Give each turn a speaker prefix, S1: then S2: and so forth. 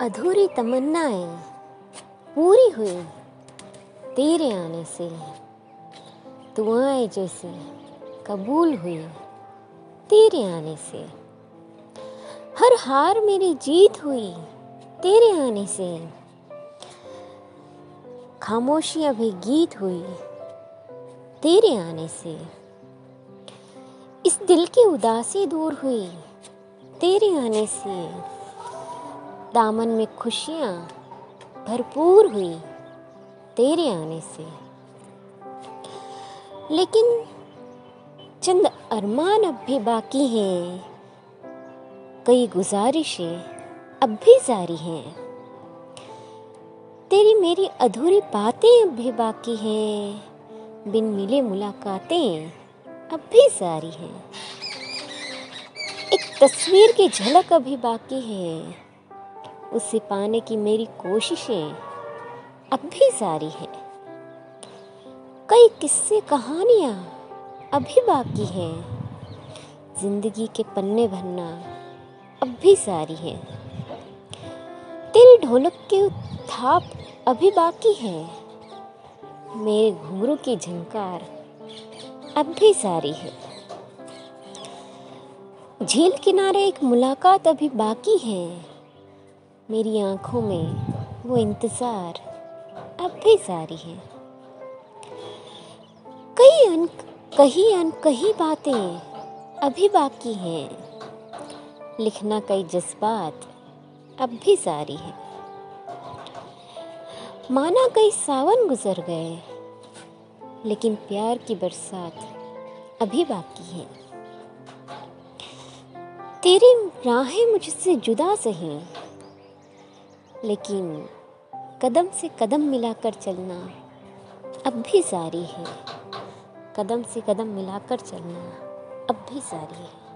S1: अधूरी तमन्नाएँ पूरी हुई तेरे आने से। दुआएँ जैसे कबूल हुई तेरे आने से। हर हार मेरी जीत हुई तेरे आने से। खामोशियाँ भी गीत हुई तेरे आने से। इस दिल की उदासी दूर हुई तेरे आने से। दामन में खुशियाँ भरपूर हुई तेरे आने से। लेकिन चंद अरमान अब भी बाकी हैं। कई गुजारिशें अब भी जारी हैं। तेरी मेरी अधूरी बातें अब भी बाकी हैं। बिन मिले मुलाकातें अब भी जारी हैं। एक तस्वीर की झलक अभी बाकी है। उसे पाने की मेरी कोशिशें अब भी जारी है। कई किस्से कहानियाँ अभी बाकी हैं। ज़िंदगी के पन्ने भरना अब भी जारी है। तेरी ढोलक के थाप अभी बाकी है। मेरे घुंघरू की झंकार अब भी जारी है। झील किनारे एक मुलाकात अभी बाकी है। मेरी आँखों में वो इंतज़ार अब भी जारी है। कई अन, कही अन, कही बातें अभी बाकी हैं, लिखना कई जज्बात अब भी जारी है। माना कई सावन गुजर गए, लेकिन प्यार की बरसात अभी बाकी है। तेरी राहें मुझसे जुदा सही लेकिन कदम से कदम मिलाकर चलना अब भी जारी है। कदम से कदम मिलाकर चलना अब भी जारी है।